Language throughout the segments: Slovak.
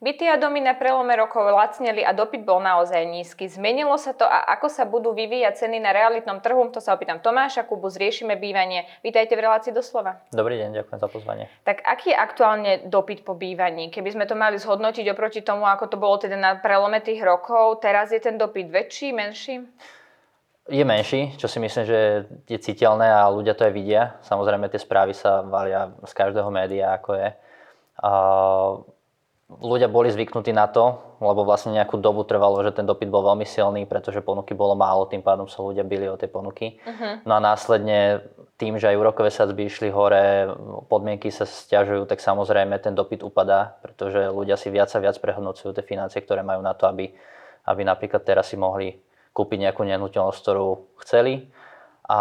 Byty a domy na prelome rokov lacneli a dopyt bol naozaj nízky. Zmenilo sa to a ako sa budú vyvíjať ceny na realitnom trhu, to sa opýtam Tomáša Kubu, zriešime bývanie. Vítajte v relácii doslova. Dobrý deň, ďakujem za pozvanie. Tak aký je aktuálne dopyt po bývaní? Keby sme to mali zhodnotiť oproti tomu, ako to bolo teda na prelome tých rokov, teraz je ten dopyt väčší, menší? Je menší, čo si myslím, že je citeľné a ľudia to aj vidia. Samozrejme, tie správy sa valia z každého média, ako je. Uh, ľudia boli zvyknutí na to, lebo vlastne nejakú dobu trvalo, že ten dopyt bol veľmi silný, pretože ponuky bolo málo, tým pádom sa ľudia byli o tej ponuky. Uh-huh. No a následne tým, že aj úrokové sadzby išli hore, podmienky sa stiažujú, tak samozrejme ten dopyt upadá, pretože ľudia si viac a viac prehodnocujú tie financie, ktoré majú na to, aby, aby napríklad teraz si mohli kúpiť nejakú nehnuteľnosť, ktorú chceli. A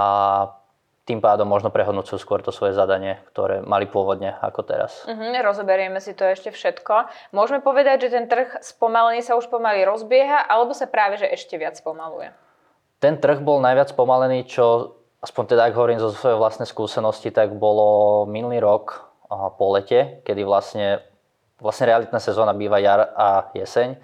tým pádom možno prehodnúť skôr to svoje zadanie, ktoré mali pôvodne ako teraz. Uh-huh, rozoberieme si to ešte všetko. Môžeme povedať, že ten trh spomalený sa už pomaly rozbieha, alebo sa práve že ešte viac spomaluje? Ten trh bol najviac spomalený, čo aspoň teda ak hovorím zo svojej vlastnej skúsenosti, tak bolo minulý rok po lete, kedy vlastne, vlastne realitná sezóna býva jar a jeseň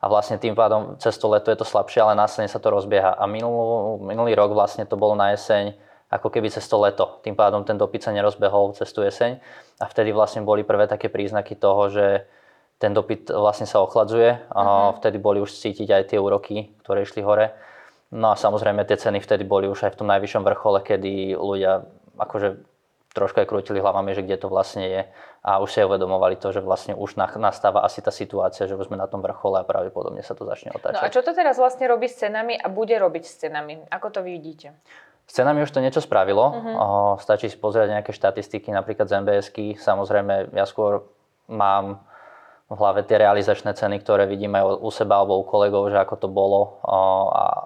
a vlastne tým pádom cez to leto je to slabšie, ale následne sa to rozbieha. A minulý, minulý rok vlastne to bolo na jeseň ako keby cez to leto. Tým pádom ten dopyt sa nerozbehol cez tú jeseň a vtedy vlastne boli prvé také príznaky toho, že ten dopyt vlastne sa ochladzuje a uh-huh. vtedy boli už cítiť aj tie úroky, ktoré išli hore. No a samozrejme tie ceny vtedy boli už aj v tom najvyššom vrchole, kedy ľudia akože trošku aj krútili hlavami, že kde to vlastne je a už si uvedomovali to, že vlastne už nastáva asi tá situácia, že už sme na tom vrchole a pravdepodobne sa to začne otáčať. No a čo to teraz vlastne robí s cenami a bude robiť s cenami? Ako to vidíte? S cenami už to niečo spravilo. Uh-huh. Stačí si pozrieť nejaké štatistiky, napríklad z MBSky. Samozrejme, ja skôr mám v hlave tie realizačné ceny, ktoré vidíme u seba alebo u kolegov, že ako to bolo a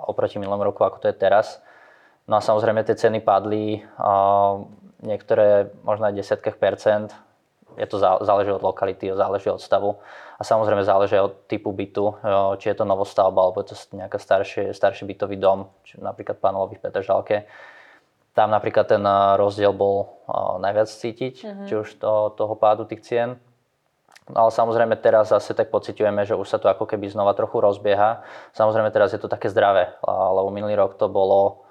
oproti minulom roku, ako to je teraz. No a samozrejme tie ceny padli, niektoré možno aj desiatkách percent, je to záleží od lokality, záleží od stavu a samozrejme záleží od typu bytu, či je to novostavba alebo je to nejaký starší, starší bytový dom, či napríklad panelový v Petržalke. Tam napríklad ten rozdiel bol najviac cítiť, uh-huh. či už to, toho pádu tých cien. No ale samozrejme teraz zase tak pociťujeme, že už sa to ako keby znova trochu rozbieha. Samozrejme teraz je to také zdravé, lebo minulý rok to bolo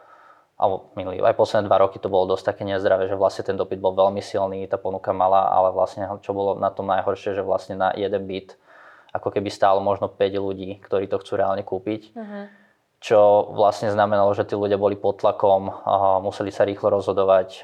alebo minulý, aj posledné dva roky to bolo dosť také nezdravé, že vlastne ten dopyt bol veľmi silný, tá ponuka mala, ale vlastne čo bolo na tom najhoršie, že vlastne na jeden byt ako keby stálo možno 5 ľudí, ktorí to chcú reálne kúpiť. Uh-huh. Čo vlastne znamenalo, že tí ľudia boli pod tlakom, museli sa rýchlo rozhodovať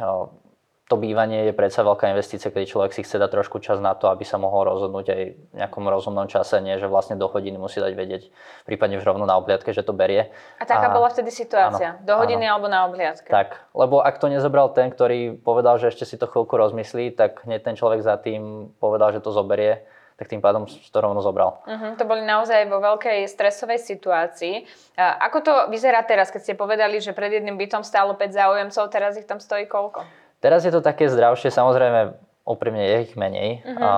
to bývanie je predsa veľká investícia, keď človek si chce dať trošku čas na to, aby sa mohol rozhodnúť aj v nejakom rozumnom čase, nie že vlastne do hodiny musí dať vedieť, prípadne už rovno na obliadke, že to berie. A taká a, bola vtedy situácia? Áno, do hodiny áno. alebo na obliadke? Tak, lebo ak to nezobral ten, ktorý povedal, že ešte si to chvíľku rozmyslí, tak hneď ten človek za tým povedal, že to zoberie tak tým pádom to rovno zobral. Uh-huh, to boli naozaj vo veľkej stresovej situácii. Ako to vyzerá teraz, keď ste povedali, že pred jedným bytom stálo 5 záujemcov, teraz ich tam stojí koľko? Teraz je to také zdravšie, samozrejme úprimne je ich menej, uh-huh. a,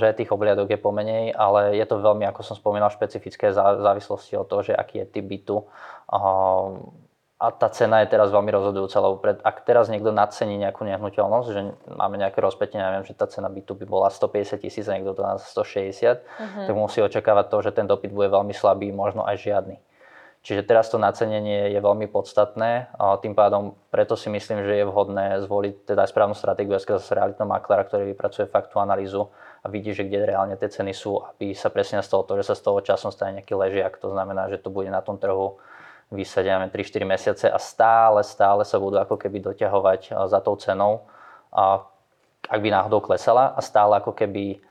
že tých obliadok je pomenej, ale je to veľmi, ako som spomínal, špecifické v závislosti od toho, že aký je typ bytu. A, a tá cena je teraz veľmi rozhodujúca, lebo pred, ak teraz niekto nadcení nejakú nehnuteľnosť, že máme nejaké rozpätie, neviem, že tá cena bytu by bola 150 tisíc a niekto to na 160, uh-huh. tak musí očakávať to, že ten dopyt bude veľmi slabý, možno aj žiadny. Čiže teraz to nacenenie je veľmi podstatné a tým pádom preto si myslím, že je vhodné zvoliť teda správnu stratégiu z realitného makléra, ktorý vypracuje faktu analýzu a vidí, že kde reálne tie ceny sú, aby sa presne stalo to, že sa z toho časom stane nejaký ležiak. To znamená, že to bude na tom trhu vysať 3-4 mesiace a stále, stále sa budú ako keby doťahovať za tou cenou, a ak by náhodou klesala a stále ako keby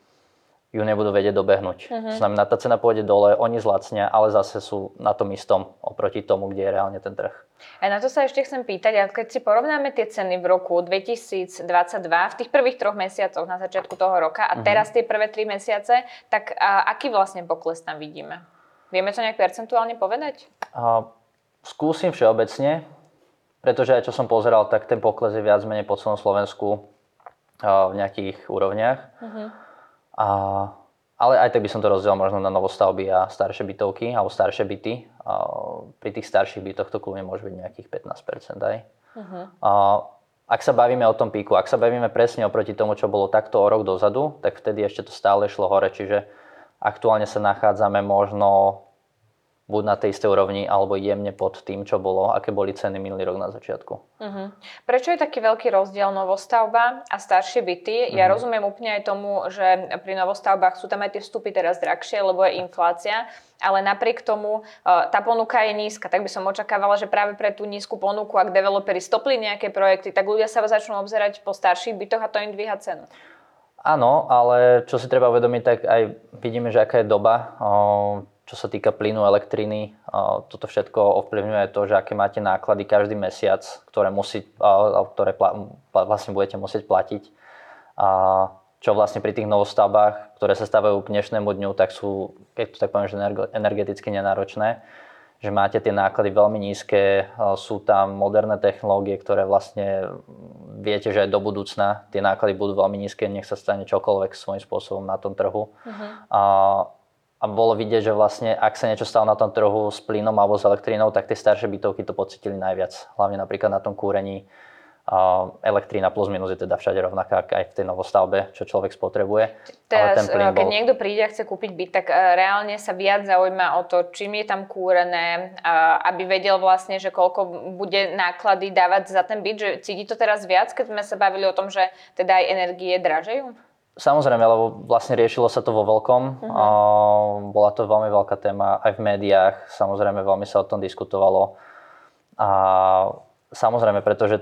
ju nebudú vedieť dobehnúť. Uh-huh. To znamená, tá cena pôjde dole, oni zlacnia, ale zase sú na tom istom oproti tomu, kde je reálne ten trh. A na to sa ešte chcem pýtať, a keď si porovnáme tie ceny v roku 2022, v tých prvých troch mesiacoch na začiatku toho roka a uh-huh. teraz tie prvé tri mesiace, tak a, aký vlastne pokles tam vidíme? Vieme to nejak percentuálne povedať? A, skúsim všeobecne, pretože aj čo som pozeral, tak ten pokles je viac menej po celom Slovensku a, v nejakých úrovniach. Uh-huh. A, a ale aj tak by som to rozdiel možno na novostavby a staršie bytovky alebo staršie byty. Pri tých starších bytoch to kľudne môže byť nejakých 15% aj. Uh-huh. Ak sa bavíme o tom píku, ak sa bavíme presne oproti tomu, čo bolo takto o rok dozadu, tak vtedy ešte to stále šlo hore, čiže aktuálne sa nachádzame možno buď na tej istej úrovni, alebo jemne pod tým, čo bolo, aké boli ceny minulý rok na začiatku. Uh-huh. Prečo je taký veľký rozdiel novostavba a staršie byty? Ja uh-huh. rozumiem úplne aj tomu, že pri novostavbách sú tam aj tie vstupy teraz drahšie, lebo je inflácia, ale napriek tomu tá ponuka je nízka. Tak by som očakávala, že práve pre tú nízku ponuku, ak developeri stopli nejaké projekty, tak ľudia sa začnú obzerať po starších bytoch a to im dvíha cenu. Áno, ale čo si treba uvedomiť, tak aj vidíme, že aká je doba čo sa týka plynu, elektriny, toto všetko ovplyvňuje to, že aké máte náklady každý mesiac, ktoré, musí, ktoré vlastne budete musieť platiť. A čo vlastne pri tých novostavbách, ktoré sa stavajú k dnešnému dňu, tak sú, keď to tak poviem, že energeticky nenáročné, že máte tie náklady veľmi nízke, sú tam moderné technológie, ktoré vlastne viete, že aj do budúcna tie náklady budú veľmi nízke, nech sa stane čokoľvek svojím spôsobom na tom trhu. Uh-huh. A a bolo vidieť, že vlastne ak sa niečo stalo na tom trhu s plynom alebo s elektrínou, tak tie staršie bytovky to pocitili najviac. Hlavne napríklad na tom kúrení. Elektrína plus minus je teda všade rovnaká aj v tej novostavbe, čo človek spotrebuje. Teraz, Ale ten plyn keď bol... niekto príde a chce kúpiť byt, tak uh, reálne sa viac zaujíma o to, čím je tam kúrené, aby vedel vlastne, že koľko bude náklady dávať za ten byt. Že cíti to teraz viac, keď sme sa bavili o tom, že teda aj energie dražejú? Samozrejme, lebo vlastne riešilo sa to vo veľkom. Uh-huh. Bola to veľmi veľká téma aj v médiách. Samozrejme, veľmi sa o tom diskutovalo. A samozrejme, pretože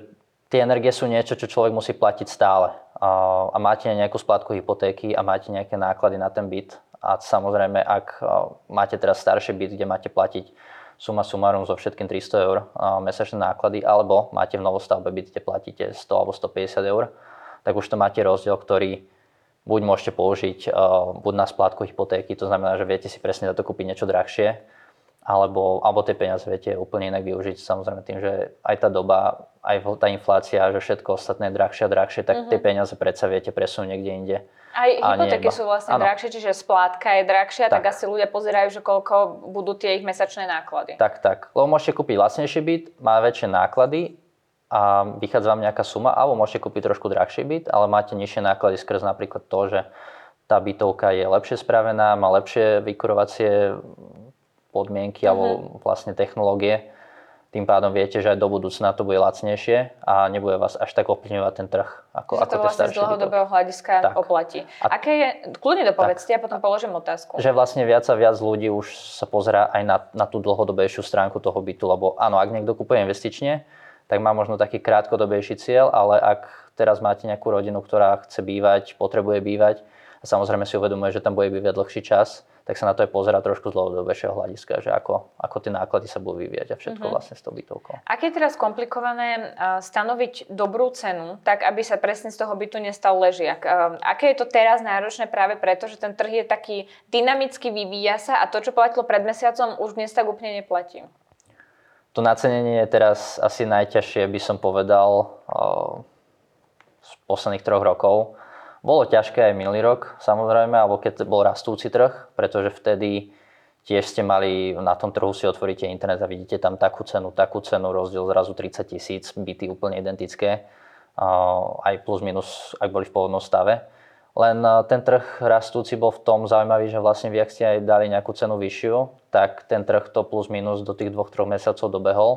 tie energie sú niečo, čo človek musí platiť stále. A, a máte nejakú splátku hypotéky a máte nejaké náklady na ten byt. A samozrejme, ak máte teraz starší byt, kde máte platiť suma sumarum so všetkým 300 eur mesačné náklady, alebo máte v novostavbe byt, kde platíte 100 alebo 150 eur, tak už to máte rozdiel, ktorý buď môžete použiť uh, buď na splátku hypotéky, to znamená, že viete si presne za to kúpiť niečo drahšie, alebo, alebo tie peniaze viete úplne inak využiť. Samozrejme tým, že aj tá doba, aj tá inflácia, že všetko ostatné je drahšie a drahšie, tak uh-huh. tie peniaze predsa viete presunúť niekde inde. Aj hypotéky sú vlastne ano. drahšie, čiže splátka je drahšia, tak. tak asi ľudia pozerajú, že koľko budú tie ich mesačné náklady. Tak, tak. Lebo môžete kúpiť lacnejší byt, má väčšie náklady, a vychádza vám nejaká suma, alebo môžete kúpiť trošku drahší byt, ale máte nižšie náklady skrz napríklad to, že tá bytovka je lepšie spravená, má lepšie vykurovacie podmienky mm-hmm. alebo vlastne technológie. Tým pádom viete, že aj do budúcna to bude lacnejšie a nebude vás až tak ovplyvňovať ten trh, ako, že ako to vlastne z dlhodobého bytov. hľadiska tak. oplatí. A, Aké je, kľudne dopovedzte, ja potom položím otázku. Že vlastne viac a viac ľudí už sa pozerá aj na, na tú dlhodobejšiu stránku toho bytu, lebo áno, ak niekto kúpuje investične, tak má možno taký krátkodobejší cieľ, ale ak teraz máte nejakú rodinu, ktorá chce bývať, potrebuje bývať a samozrejme si uvedomuje, že tam bude bývať dlhší čas, tak sa na to aj pozera trošku z dlhodobejšieho hľadiska, že ako, ako tie náklady sa budú vyvíjať a všetko mm-hmm. vlastne s tou bytovkou. Aké je teraz komplikované stanoviť dobrú cenu, tak aby sa presne z toho bytu nestal ležiak? Aké je to teraz náročné práve preto, že ten trh je taký dynamicky vyvíja sa a to, čo platilo pred mesiacom, už dnes tak úplne neplatí? To nacenenie je teraz asi najťažšie, by som povedal, z posledných troch rokov. Bolo ťažké aj minulý rok, samozrejme, alebo keď bol rastúci trh, pretože vtedy tiež ste mali, na tom trhu si otvoríte internet a vidíte tam takú cenu, takú cenu, rozdiel zrazu 30 tisíc, byty úplne identické, aj plus minus, ak boli v pôvodnom stave. Len e, ten trh rastúci bol v tom zaujímavý, že vlastne vy, ak ste aj dali nejakú cenu vyššiu, tak ten trh to plus minus do tých dvoch, troch mesiacov dobehol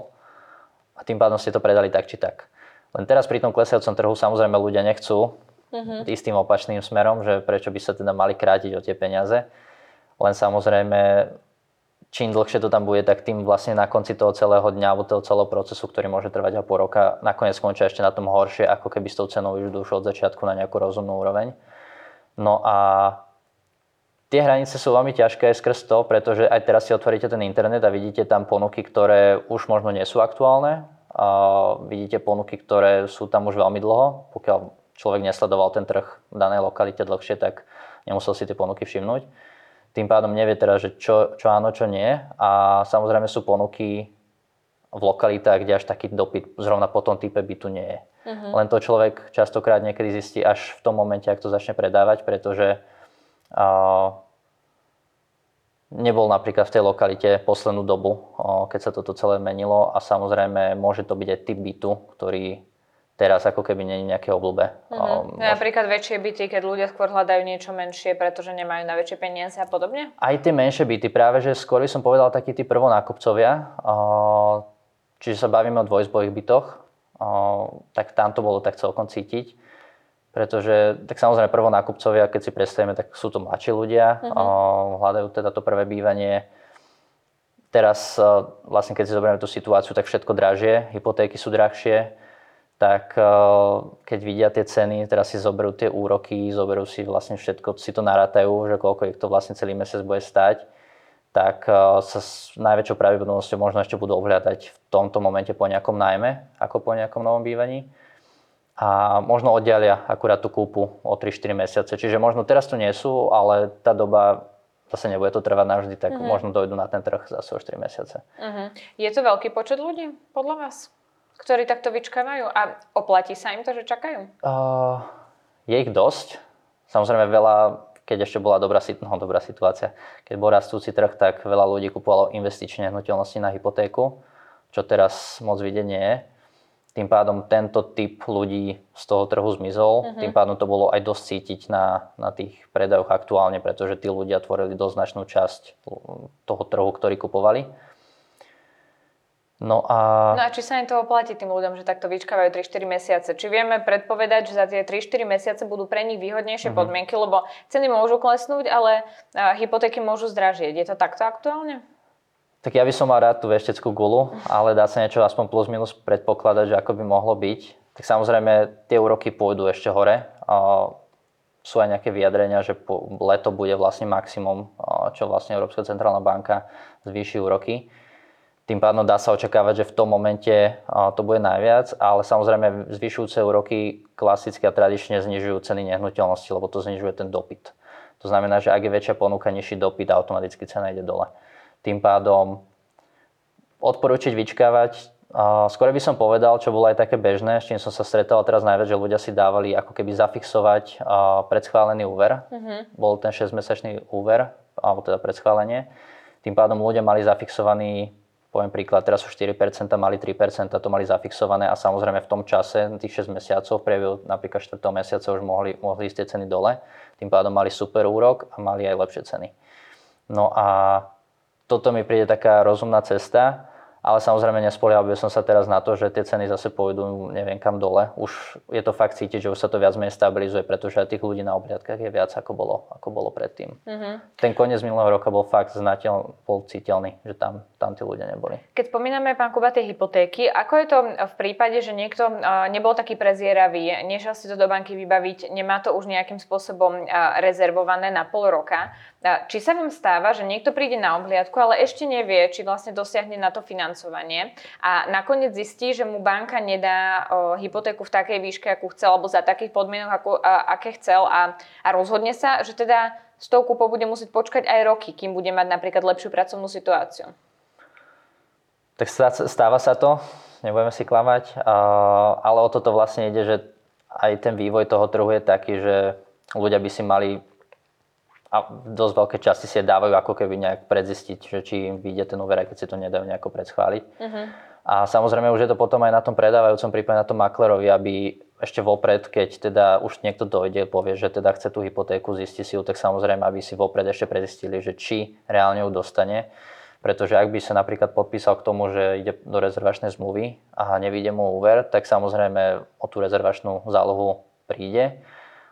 a tým pádom ste to predali tak či tak. Len teraz pri tom klesajúcom trhu samozrejme ľudia nechcú uh-huh. istým opačným smerom, že prečo by sa teda mali krátiť o tie peniaze. Len samozrejme, čím dlhšie to tam bude, tak tým vlastne na konci toho celého dňa alebo toho celého procesu, ktorý môže trvať a pol roka, nakoniec skončia ešte na tom horšie, ako keby s tou cenou už došlo od začiatku na nejakú rozumnú úroveň. No a tie hranice sú veľmi ťažké skrz to, pretože aj teraz si otvoríte ten internet a vidíte tam ponuky, ktoré už možno nie sú aktuálne. A vidíte ponuky, ktoré sú tam už veľmi dlho. Pokiaľ človek nesledoval ten trh v danej lokalite dlhšie, tak nemusel si tie ponuky všimnúť. Tým pádom nevie teraz, že čo, čo áno, čo nie. A samozrejme sú ponuky v lokalitách, kde až taký dopyt zrovna po tom type bytu nie je. Uh-huh. Len to človek častokrát niekedy zistí až v tom momente, ak to začne predávať, pretože uh, nebol napríklad v tej lokalite poslednú dobu, keď sa toto celé menilo a samozrejme môže to byť aj typ bytu, ktorý teraz ako keby nie je nejaké obľúbe. Uh-huh. Môž... Napríklad väčšie byty, keď ľudia skôr hľadajú niečo menšie, pretože nemajú na väčšie peniaze a podobne? Aj tie menšie byty, práve že skôr by som povedal takí tí prvonákupcovia, čiže sa bavíme o dvojzbových bytoch, tak tam to bolo tak celkom cítiť. Pretože, tak samozrejme, prvonákupcovia, keď si predstavíme, tak sú to mladší ľudia, uh-huh. hľadajú teda to prvé bývanie. Teraz, vlastne keď si zoberieme tú situáciu, tak všetko dražie, hypotéky sú drahšie, tak keď vidia tie ceny, teraz si zoberú tie úroky, zoberú si vlastne všetko, si to narátajú, že koľko ich to vlastne celý mesiac bude stať, tak sa s najväčšou pravdepodobnosťou možno ešte budú ohľadať v tomto momente po nejakom najmä, ako po nejakom novom bývaní a možno oddialia akurát tú kúpu o 3-4 mesiace. Čiže možno teraz tu nie sú, ale tá doba zase nebude to trvať navždy, tak uh-huh. možno dojdu na ten trh zase o 4 mesiace. Uh-huh. Je to veľký počet ľudí, podľa vás, ktorí takto vyčkávajú a oplatí sa im to, že čakajú? Uh, je ich dosť. Samozrejme veľa, keď ešte bola dobrá, no, dobrá situácia, keď bol rastúci trh, tak veľa ľudí kupovalo investičné hnutelnosti na hypotéku, čo teraz moc vidieť nie je. Tým pádom tento typ ľudí z toho trhu zmizol. Uh-huh. Tým pádom to bolo aj dosť cítiť na, na tých predajoch aktuálne, pretože tí ľudia tvorili dosť značnú časť toho trhu, ktorý kupovali. No a... no a či sa im to oplatí tým ľuďom, že takto vyčkávajú 3-4 mesiace? Či vieme predpovedať, že za tie 3-4 mesiace budú pre nich výhodnejšie uh-huh. podmienky, lebo ceny môžu klesnúť, ale hypotéky môžu zdražieť. Je to takto aktuálne? Tak ja by som mal rád tú vešteckú gulu, ale dá sa niečo aspoň plus minus predpokladať, že ako by mohlo byť. Tak samozrejme tie úroky pôjdu ešte hore. Sú aj nejaké vyjadrenia, že leto bude vlastne maximum, čo vlastne Európska centrálna banka zvýši úroky. Tým pádom dá sa očakávať, že v tom momente to bude najviac, ale samozrejme zvyšujúce úroky klasicky a tradične znižujú ceny nehnuteľnosti, lebo to znižuje ten dopyt. To znamená, že ak je väčšia ponuka, nižší dopyt, automaticky cena ide dole. Tým pádom odporúčiť vyčkávať. Skôr by som povedal, čo bolo aj také bežné, s čím som sa stretal teraz najviac, že ľudia si dávali ako keby zafixovať predschválený úver. Uh-huh. Bol ten 6-mesačný úver, alebo teda predschválenie. Tým pádom ľudia mali zafixovaný, poviem príklad, teraz sú 4%, mali 3%, to mali zafixované a samozrejme v tom čase, tých 6 mesiacov, v priebehu napríklad 4. mesiaca už mohli, mohli ísť tie ceny dole. Tým pádom mali super úrok a mali aj lepšie ceny. No a toto mi príde taká rozumná cesta. Ale samozrejme nespoliehal by som sa teraz na to, že tie ceny zase pôjdu neviem kam dole. Už je to fakt cítiť, že už sa to viac menej stabilizuje, pretože tých ľudí na obliadkách je viac ako bolo, ako bolo predtým. Uh-huh. Ten koniec minulého roka bol fakt znateľ, bol citeľný, že tam, tam tí ľudia neboli. Keď spomíname, pán Kuba, tie hypotéky, ako je to v prípade, že niekto nebol taký prezieravý, nešiel si to do banky vybaviť, nemá to už nejakým spôsobom rezervované na pol roka, či sa vám stáva, že niekto príde na obhliadku, ale ešte nevie, či vlastne dosiahne na to financovanie a nakoniec zistí, že mu banka nedá hypotéku v takej výške, akú chcel, alebo za takých podmienok, ako, a, aké chcel a, a rozhodne sa, že teda s tou kúpou bude musieť počkať aj roky, kým bude mať napríklad lepšiu pracovnú situáciu. Tak stáva sa to, nebudeme si klamať, ale o toto vlastne ide, že aj ten vývoj toho trhu je taký, že ľudia by si mali a dosť veľké časti si dávajú ako keby nejak predzistiť, že či im vyjde ten úver, keď si to nedajú nejako predschváliť. Uh-huh. A samozrejme už je to potom aj na tom predávajúcom prípade na tom maklerovi, aby ešte vopred, keď teda už niekto dojde, povie, že teda chce tú hypotéku, zistí si ju, tak samozrejme, aby si vopred ešte prezistili, že či reálne ju dostane. Pretože ak by sa napríklad podpísal k tomu, že ide do rezervačnej zmluvy a nevíde mu úver, tak samozrejme o tú rezervačnú zálohu príde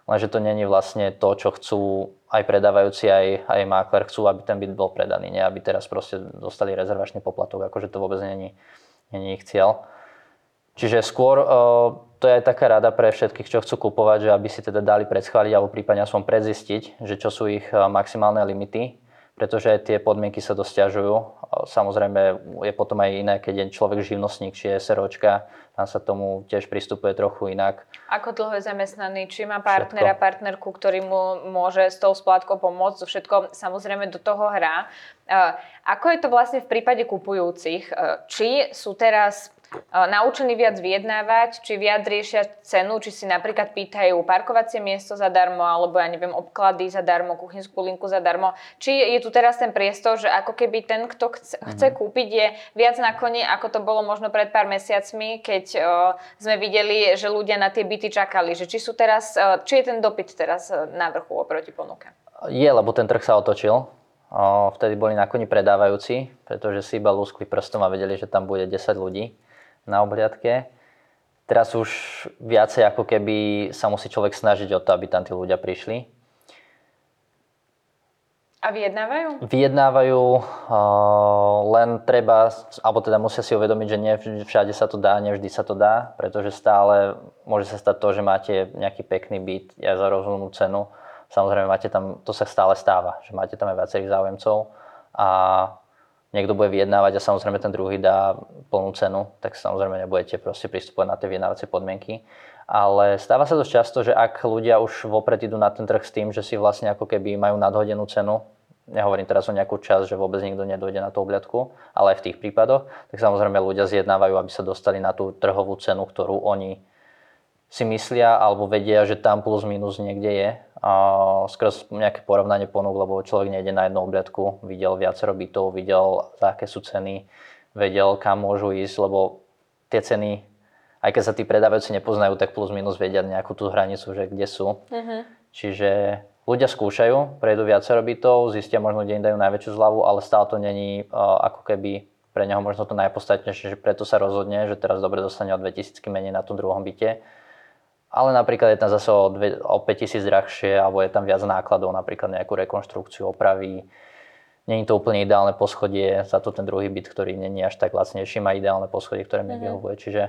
lenže to není vlastne to, čo chcú aj predávajúci, aj, aj mákler, chcú, aby ten byt bol predaný, nie aby teraz proste dostali rezervačný poplatok, akože to vôbec není, není ich cieľ. Čiže skôr to je aj taká rada pre všetkých, čo chcú kupovať, že aby si teda dali predschváliť alebo prípadne aspoň predzistiť, že čo sú ich maximálne limity, pretože tie podmienky sa dosťažujú. Samozrejme je potom aj iné, keď je človek živnostník, či je SROčka, tam sa tomu tiež pristupuje trochu inak. Ako dlho je zamestnaný, či má partnera, všetko. partnerku, ktorý mu môže s tou splátkou pomôcť, všetko samozrejme do toho hrá. Ako je to vlastne v prípade kupujúcich? Či sú teraz naučení viac vyjednávať, či viac riešia cenu, či si napríklad pýtajú parkovacie miesto zadarmo, alebo ja neviem, obklady zadarmo, kuchynskú linku zadarmo. Či je tu teraz ten priestor, že ako keby ten, kto chce, chce mhm. kúpiť, je viac na koni, ako to bolo možno pred pár mesiacmi, keď o, sme videli, že ľudia na tie byty čakali. Že či, sú teraz, o, či je ten dopyt teraz na vrchu oproti ponuke? Je, lebo ten trh sa otočil. Vtedy boli na koni predávajúci, pretože si iba lúskli prstom a vedeli, že tam bude 10 ľudí na obhliadke. Teraz už viacej ako keby sa musí človek snažiť o to, aby tam tí ľudia prišli. A vyjednávajú? Vyjednávajú, len treba, alebo teda musia si uvedomiť, že nie všade sa to dá, nevždy sa to dá, pretože stále môže sa stať to, že máte nejaký pekný byt aj za rozumnú cenu. Samozrejme, máte tam, to sa stále stáva, že máte tam aj viacerých záujemcov a niekto bude vyjednávať a samozrejme ten druhý dá plnú cenu, tak samozrejme nebudete proste pristupovať na tie vyjednávacie podmienky. Ale stáva sa dosť často, že ak ľudia už vopred idú na ten trh s tým, že si vlastne ako keby majú nadhodenú cenu, nehovorím teraz o nejakú čas, že vôbec nikto nedojde na tú obľadku, ale aj v tých prípadoch, tak samozrejme ľudia zjednávajú, aby sa dostali na tú trhovú cenu, ktorú oni si myslia alebo vedia, že tam plus minus niekde je. A skrz nejaké porovnanie ponúk, lebo človek nejde na jednu obliadku, videl viacero bytov, videl, aké sú ceny, vedel, kam môžu ísť, lebo tie ceny, aj keď sa tí predávajúci nepoznajú, tak plus minus vedia nejakú tú hranicu, že kde sú. Uh-huh. Čiže ľudia skúšajú, prejdú viacero bytov, zistia možno, kde im dajú najväčšiu zľavu, ale stále to není uh, ako keby pre neho možno to najpodstatnejšie, že preto sa rozhodne, že teraz dobre dostane o 2000 menej na tom druhom byte ale napríklad je tam zase o, dve, o 5000 drahšie, alebo je tam viac nákladov, napríklad nejakú rekonštrukciu, opravy. Není to úplne ideálne poschodie, za to ten druhý byt, ktorý není až tak lacnejší, má ideálne poschodie, ktoré mi mm-hmm. vyhovuje. Čiže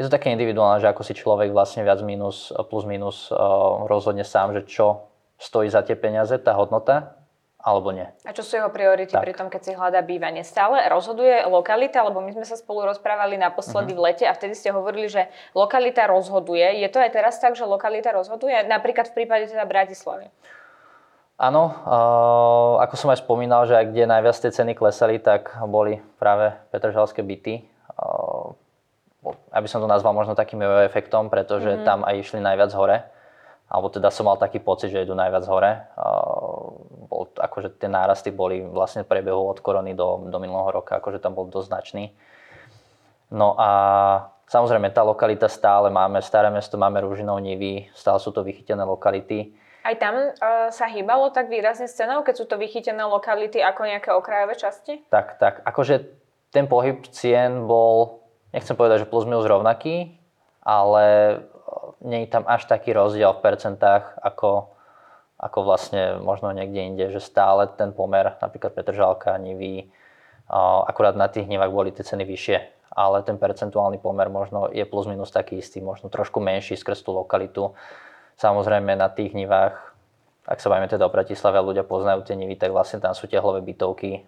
je to také individuálne, že ako si človek vlastne viac minus, plus minus uh, rozhodne sám, že čo stojí za tie peniaze, tá hodnota alebo nie. A čo sú jeho priority tak. pri tom, keď si hľadá bývanie? Stále rozhoduje lokalita, lebo my sme sa spolu rozprávali naposledy uh-huh. v lete a vtedy ste hovorili, že lokalita rozhoduje. Je to aj teraz tak, že lokalita rozhoduje? Napríklad v prípade teda Bratislavy. Áno, uh, ako som aj spomínal, že ak kde najviac tie ceny klesali, tak boli práve Petržalské byty. Uh, aby som to nazval možno takým efektom, pretože uh-huh. tam aj išli najviac hore alebo teda som mal taký pocit, že idú najviac hore. Akože tie nárasty boli vlastne v priebehu od korony do, do minulého roka, akože tam bol dosť značný. No a samozrejme tá lokalita stále máme, Staré mesto máme Rúžinov Nivy, stále sú to vychytené lokality. Aj tam uh, sa hýbalo tak výrazne s cenou, keď sú to vychytené lokality ako nejaké okrajové časti? Tak, tak. Akože ten pohyb cien bol, nechcem povedať, že plus minus rovnaký, ale nie je tam až taký rozdiel v percentách, ako, ako vlastne možno niekde inde, že stále ten pomer, napríklad Petržalka, Nivy, akurát na tých nivách boli tie ceny vyššie, ale ten percentuálny pomer možno je plus minus taký istý, možno trošku menší skrz tú lokalitu. Samozrejme na tých nivách, ak sa bavíme teda o Bratislave, ľudia poznajú tie nivy, tak vlastne tam sú tehlové bytovky.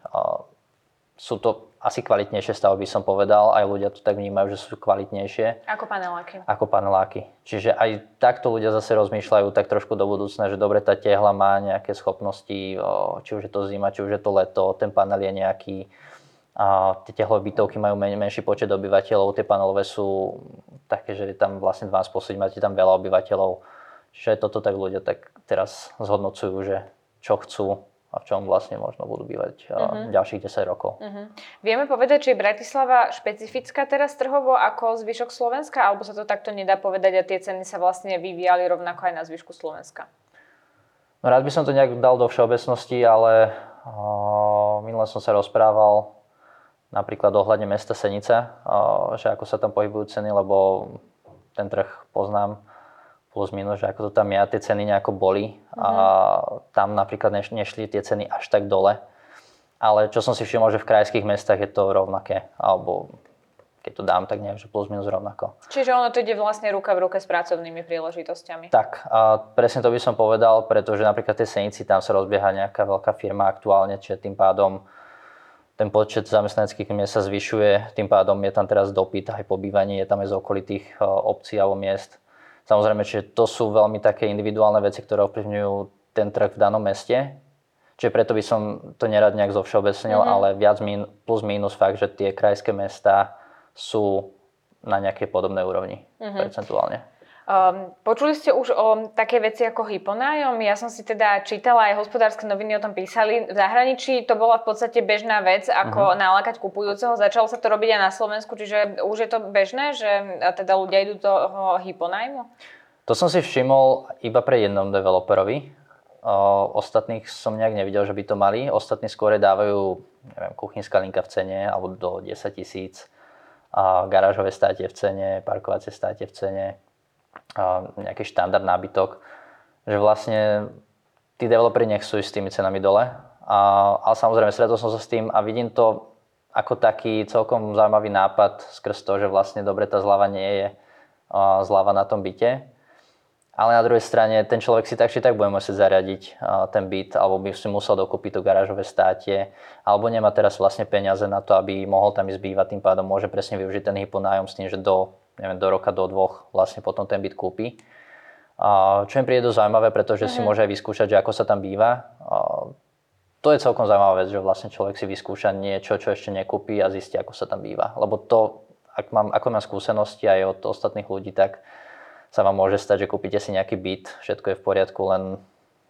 Sú to asi kvalitnejšie stavby som povedal, aj ľudia to tak vnímajú, že sú kvalitnejšie. Ako paneláky. Ako paneláky. Čiže aj takto ľudia zase rozmýšľajú tak trošku do budúcna, že dobre, tá tehla má nejaké schopnosti, či už je to zima, či už je to leto, ten panel je nejaký, a tie tehlové bytovky majú men, menší počet obyvateľov, tie panelové sú také, že je tam vlastne 12 posledí, máte tam veľa obyvateľov. Čiže toto tak ľudia tak teraz zhodnocujú, že čo chcú a v čom vlastne možno budú bývať uh-huh. ďalších 10 rokov. Uh-huh. Vieme povedať, či je Bratislava špecifická teraz trhovo ako zvyšok Slovenska, alebo sa to takto nedá povedať a tie ceny sa vlastne vyvíjali rovnako aj na zvyšku Slovenska? No rád by som to nejak dal do všeobecnosti, ale uh, minule som sa rozprával napríklad ohľadne mesta Senica, uh, že ako sa tam pohybujú ceny, lebo ten trh poznám plus minus, že ako to tam je a tie ceny nejako boli a mhm. tam napríklad neš, nešli tie ceny až tak dole. Ale čo som si všimol, že v krajských mestách je to rovnaké, alebo keď to dám, tak neviem, že plus minus rovnako. Čiže ono to ide vlastne ruka v ruke s pracovnými príležitosťami. Tak, a presne to by som povedal, pretože napríklad tie Senici, tam sa rozbieha nejaká veľká firma aktuálne, čiže tým pádom ten počet zamestnaneckých miest sa zvyšuje, tým pádom je tam teraz dopyt aj pobývanie, je tam aj z okolitých obcí alebo miest Samozrejme, že to sú veľmi také individuálne veci, ktoré ovplyvňujú ten trh v danom meste. Čiže preto by som to nerad nejak zovšeobecnil, mm-hmm. ale viac min, plus minus fakt, že tie krajské mesta sú na nejakej podobnej úrovni uh-huh. percentuálne. Um, počuli ste už o také veci ako hyponájom? Ja som si teda čítala, aj hospodárske noviny o tom písali. V zahraničí to bola v podstate bežná vec, ako uh-huh. nalákať kupujúceho. Začalo sa to robiť aj na Slovensku, čiže už je to bežné, že teda ľudia idú do toho hyponájmu? To som si všimol iba pre jednom developerovi. O, ostatných som nejak nevidel, že by to mali. Ostatní skôr dávajú neviem, kuchynská linka v cene alebo do 10 tisíc. A garážové státie v cene, parkovacie státie v cene nejaký štandard nábytok, že vlastne tí developeri nechcú ísť s tými cenami dole. A, ale samozrejme, stretol som sa s tým a vidím to ako taký celkom zaujímavý nápad skrz to, že vlastne dobre tá zľava nie je zľava na tom byte. Ale na druhej strane ten človek si tak či tak bude musieť zariadiť ten byt, alebo by si musel dokúpiť to garážové státie, alebo nemá teraz vlastne peniaze na to, aby mohol tam ísť bývať, tým pádom môže presne využiť ten hyponájom s tým, že do neviem, do roka, do dvoch vlastne potom ten byt kúpi. A čo mi príde dosť zaujímavé, pretože uh-huh. si mhm. môže aj vyskúšať, že ako sa tam býva. A to je celkom zaujímavá vec, že vlastne človek si vyskúša niečo, čo ešte nekúpi a zistí, ako sa tam býva. Lebo to, ak mám, ako mám skúsenosti aj od ostatných ľudí, tak sa vám môže stať, že kúpite si nejaký byt, všetko je v poriadku, len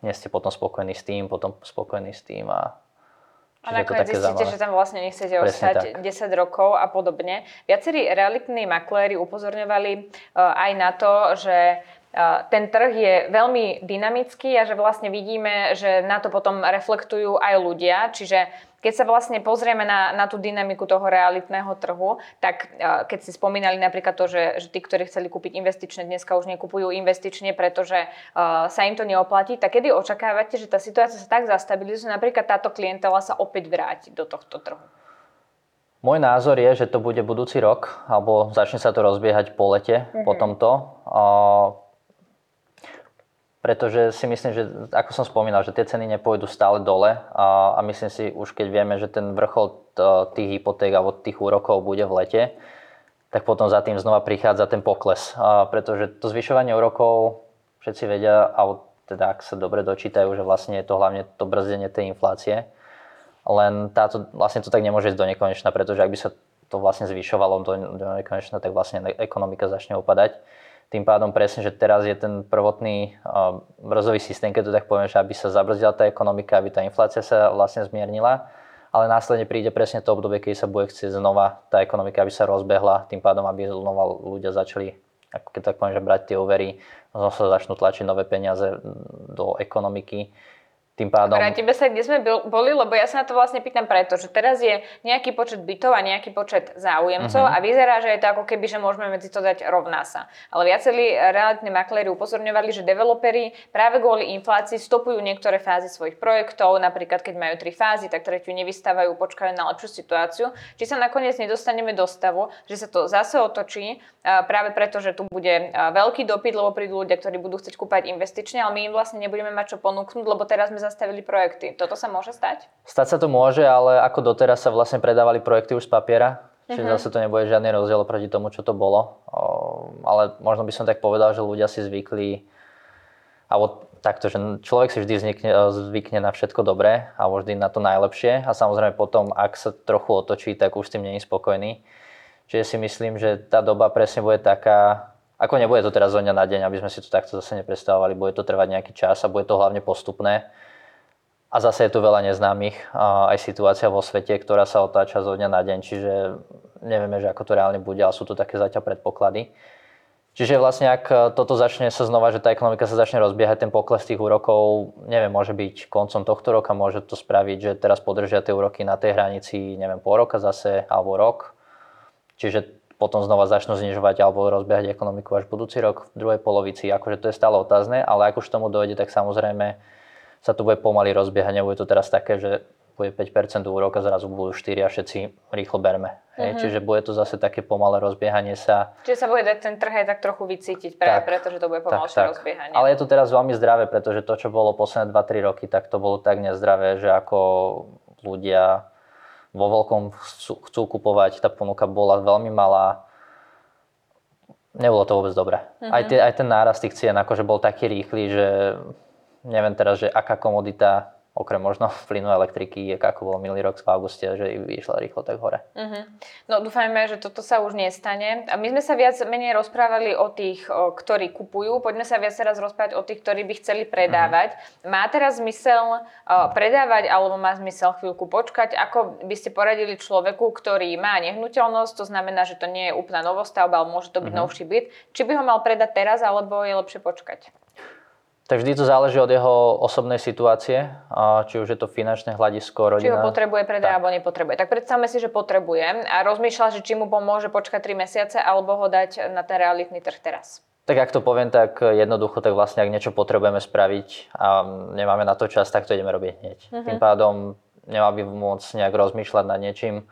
nie ste potom spokojní s tým, potom spokojní s tým a a nakoniec zistíte, že tam vlastne nechcete ostať 10 rokov a podobne. Viacerí realitní makléri upozorňovali uh, aj na to, že ten trh je veľmi dynamický a že vlastne vidíme, že na to potom reflektujú aj ľudia. Čiže keď sa vlastne pozrieme na, na tú dynamiku toho realitného trhu, tak keď si spomínali napríklad to, že, že tí, ktorí chceli kúpiť investične, dneska už nekupujú investične, pretože uh, sa im to neoplatí, tak kedy očakávate, že tá situácia sa tak zastabilizuje, že napríklad táto klientela sa opäť vráti do tohto trhu? Môj názor je, že to bude budúci rok, alebo začne sa to rozbiehať po lete, mm-hmm. po tomto. Uh, pretože si myslím, že ako som spomínal, že tie ceny nepôjdu stále dole a, a myslím si už keď vieme, že ten vrchol tých hypoték alebo tých úrokov bude v lete, tak potom za tým znova prichádza ten pokles. A pretože to zvyšovanie úrokov všetci vedia, alebo teda ak sa dobre dočítajú, že vlastne je to hlavne to brzdenie tej inflácie. Len táto, vlastne to tak nemôže ísť do nekonečna, pretože ak by sa to vlastne zvyšovalo do, do nekonečna, tak vlastne ekonomika začne upadať. Tým pádom presne, že teraz je ten prvotný uh, systém, keď to tak poviem, že aby sa zabrzdila tá ekonomika, aby tá inflácia sa vlastne zmiernila, ale následne príde presne to obdobie, keď sa bude chcieť znova tá ekonomika, aby sa rozbehla, tým pádom, aby znova ľudia začali, ako keď tak poviem, že brať tie overy, znova sa začnú tlačiť nové peniaze do ekonomiky tým pádom... Vrátime sa, kde sme boli, lebo ja sa na to vlastne pýtam preto, že teraz je nejaký počet bytov a nejaký počet záujemcov uh-huh. a vyzerá, že je to ako keby, že môžeme medzi to dať rovná sa. Ale viacerí realitní makléri upozorňovali, že developeri práve kvôli inflácii stopujú niektoré fázy svojich projektov, napríklad keď majú tri fázy, tak tretiu nevystávajú, počkajú na lepšiu situáciu. Či sa nakoniec nedostaneme do stavu, že sa to zase otočí, práve preto, že tu bude veľký dopyt, lebo prídu ľudia, ktorí budú chcieť kúpať investične, ale my im vlastne nebudeme mať čo ponúknuť, lebo teraz sme zastavili projekty. Toto sa môže stať? Stať sa to môže, ale ako doteraz sa vlastne predávali projekty už z papiera, čiže uh-huh. zase to nebude žiadny rozdiel proti tomu, čo to bolo. O, ale možno by som tak povedal, že ľudia si zvykli, alebo takto, že človek si vždy zvykne, zvykne na všetko dobré a vždy na to najlepšie a samozrejme potom, ak sa trochu otočí, tak už s tým není spokojný. Čiže si myslím, že tá doba presne bude taká, ako nebude to teraz zo dňa na deň, aby sme si to takto zase nepredstavovali, bude to trvať nejaký čas a bude to hlavne postupné a zase je tu veľa neznámych, aj situácia vo svete, ktorá sa otáča zo dňa na deň, čiže nevieme, že ako to reálne bude, ale sú tu také zatiaľ predpoklady. Čiže vlastne ak toto začne sa znova, že tá ekonomika sa začne rozbiehať, ten pokles tých úrokov, neviem, môže byť koncom tohto roka, môže to spraviť, že teraz podržia tie úroky na tej hranici, neviem, pol roka zase, alebo rok. Čiže potom znova začnú znižovať alebo rozbiehať ekonomiku až budúci rok v druhej polovici. Akože to je stále otázne, ale ak už tomu dojde, tak samozrejme sa to bude pomaly rozbiehať, nebude to teraz také, že bude 5% úrok a zrazu budú 4 a všetci rýchlo berme. Hej? Uh-huh. Čiže bude to zase také pomalé rozbiehanie sa. Čiže sa bude dať ten trh aj tak trochu vycítiť práve tak, preto, že to bude pomalšie rozbiehanie. Ale je to teraz veľmi zdravé, pretože to, čo bolo posledné 2-3 roky, tak to bolo tak nezdravé, že ako ľudia vo veľkom chcú, chcú kupovať, tá ponuka bola veľmi malá. Nebolo to vôbec dobré. Uh-huh. Aj, tie, aj ten nárast tých cien akože bol taký rýchly, že neviem teraz, že aká komodita okrem možno plynu elektriky, ako bolo minulý rok v auguste, že vyšla rýchlo tak hore. Uh-huh. No dúfajme, že toto sa už nestane. A my sme sa viac menej rozprávali o tých, o, ktorí kupujú. Poďme sa viac teraz rozprávať o tých, ktorí by chceli predávať. Uh-huh. Má teraz zmysel o, predávať alebo má zmysel chvíľku počkať? Ako by ste poradili človeku, ktorý má nehnuteľnosť, to znamená, že to nie je úplná novostavba, ale môže to byť uh-huh. novší byt. Či by ho mal predať teraz alebo je lepšie počkať? Tak vždy to záleží od jeho osobnej situácie, či už je to finančné hľadisko, rodina. Či ho potrebuje predať alebo nepotrebuje. Tak predstavme si, že potrebuje a rozmýšľa, že či mu pomôže počkať 3 mesiace alebo ho dať na ten realitný trh teraz. Tak ak to poviem tak jednoducho, tak vlastne ak niečo potrebujeme spraviť a nemáme na to čas, tak to ideme robiť hneď. Uh-huh. Tým pádom nemal by môcť nejak rozmýšľať nad niečím,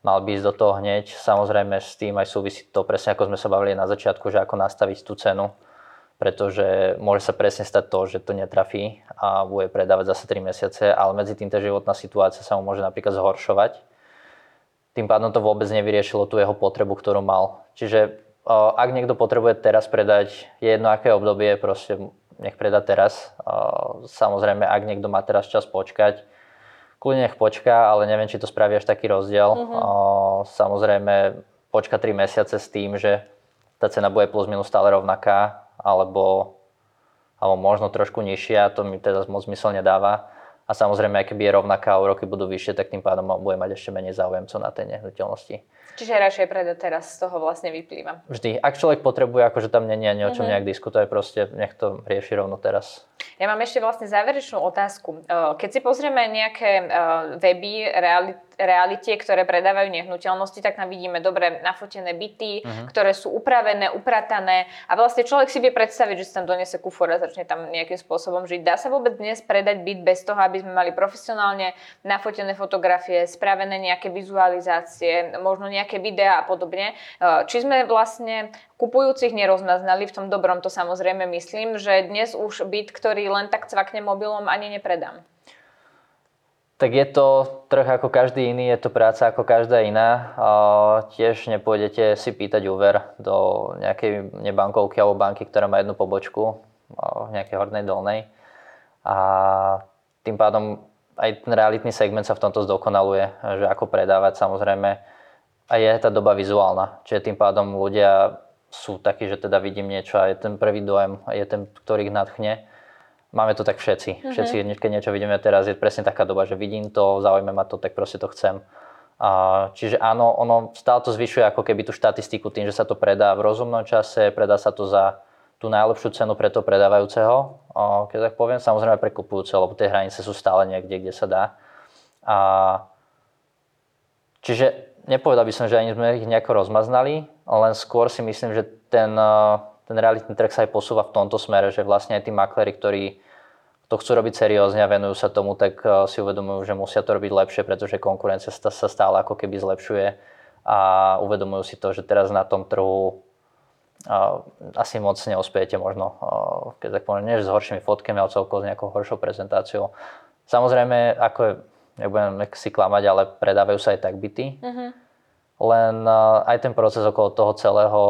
mal by ísť do toho hneď. Samozrejme s tým aj súvisí to presne ako sme sa bavili na začiatku, že ako nastaviť tú cenu pretože môže sa presne stať to, že to netrafí a bude predávať zase 3 mesiace, ale medzi tým tá životná situácia sa mu môže napríklad zhoršovať. Tým pádom to vôbec nevyriešilo tú jeho potrebu, ktorú mal. Čiže ak niekto potrebuje teraz predať, je jedno aké obdobie, proste nech predá teraz. Samozrejme, ak niekto má teraz čas počkať, kľudne nech počká, ale neviem, či to spraví až taký rozdiel. Uh-huh. Samozrejme, počka 3 mesiace s tým, že tá cena bude plus minus stále rovnaká, alebo, alebo možno trošku nižšia, to mi teda moc zmysel nedáva. A samozrejme, keby je rovnaká a úroky budú vyššie, tak tým pádom bude mať ešte menej záujemcov na tej nehnuteľnosti. Čiže radšej predať teraz z toho vlastne vyplýva. Vždy. Ak človek potrebuje, akože tam nie je o čom mm-hmm. nejak diskutovať, proste nech to rieši rovno teraz. Ja mám ešte vlastne záverečnú otázku. Keď si pozrieme nejaké weby, reality, realite, ktoré predávajú nehnuteľnosti, tak tam vidíme dobre nafotené byty, uh-huh. ktoré sú upravené, upratané a vlastne človek si vie predstaviť, že si tam donese kufor a začne tam nejakým spôsobom žiť. Dá sa vôbec dnes predať byt bez toho, aby sme mali profesionálne nafotené fotografie, spravené nejaké vizualizácie, možno nejaké videá a podobne. E, či sme vlastne kupujúcich nerozmaznali, v tom dobrom to samozrejme myslím, že dnes už byt, ktorý len tak cvakne mobilom, ani nepredám. Tak je to trh ako každý iný, je to práca ako každá iná. tiež nepôjdete si pýtať úver do nejakej nebankovky alebo banky, ktorá má jednu pobočku v nejakej hornej dolnej. A tým pádom aj ten realitný segment sa v tomto zdokonaluje, že ako predávať samozrejme. A je tá doba vizuálna, čiže tým pádom ľudia sú takí, že teda vidím niečo a je ten prvý dojem, je ten, ktorý ich nadchne máme to tak všetci. Uh-huh. Všetci, keď niečo vidíme teraz, je presne taká doba, že vidím to, zaujíma ma to, tak proste to chcem. A, čiže áno, ono stále to zvyšuje ako keby tú štatistiku tým, že sa to predá v rozumnom čase, predá sa to za tú najlepšiu cenu pre toho predávajúceho, a, keď tak poviem, samozrejme pre kupujúceho, lebo tie hranice sú stále niekde, kde sa dá. A, čiže nepovedal by som, že ani sme ich nejako rozmaznali, len skôr si myslím, že ten, ten realitný trh sa aj posúva v tomto smere, že vlastne aj tí makléri, ktorí to chcú robiť seriózne a venujú sa tomu, tak eh, si uvedomujú, že musia to robiť lepšie, pretože konkurencia sa stále ako keby zlepšuje a uvedomujú si to, že teraz na tom trhu eh, asi moc neospiete možno, eh, keď tak poviem, nie s horšími fotkami, ale celkovo s nejakou horšou prezentáciou. Samozrejme, ako je, nebudem si klamať, ale predávajú sa aj tak byty. Uh-huh. Len aj ten proces okolo toho celého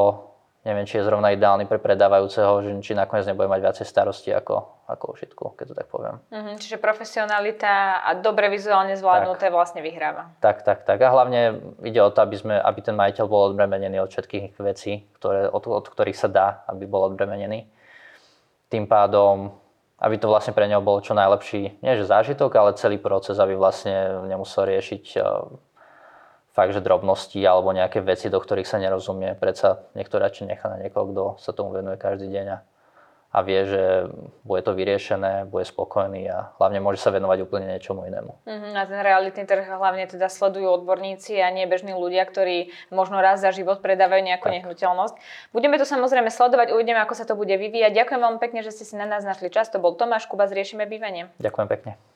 neviem, či je zrovna ideálny pre predávajúceho, že či nakoniec nebude mať viacej starosti ako, ako užitku, keď to tak poviem. Mm-hmm, čiže profesionalita a dobre vizuálne zvládnuté tak, vlastne vyhráva. Tak, tak, tak. A hlavne ide o to, aby, sme, aby ten majiteľ bol odbremenený od všetkých vecí, ktoré, od, od ktorých sa dá, aby bol odbremenený. Tým pádom, aby to vlastne pre neho bol čo najlepší, nie že zážitok, ale celý proces, aby vlastne nemusel riešiť fakt, že drobnosti alebo nejaké veci, do ktorých sa nerozumie. Predsa niekto radšej nechá na niekoho, kto sa tomu venuje každý deň a, a vie, že bude to vyriešené, bude spokojný a hlavne môže sa venovať úplne niečomu inému. Uh-huh. A ten realitný trh hlavne teda sledujú odborníci a nie bežní ľudia, ktorí možno raz za život predávajú nejakú tak. nehnuteľnosť. Budeme to samozrejme sledovať, uvidíme, ako sa to bude vyvíjať. Ďakujem veľmi pekne, že ste si na nás našli čas. To bol Tomáš Kuba z Riešime bývanie. Ďakujem pekne.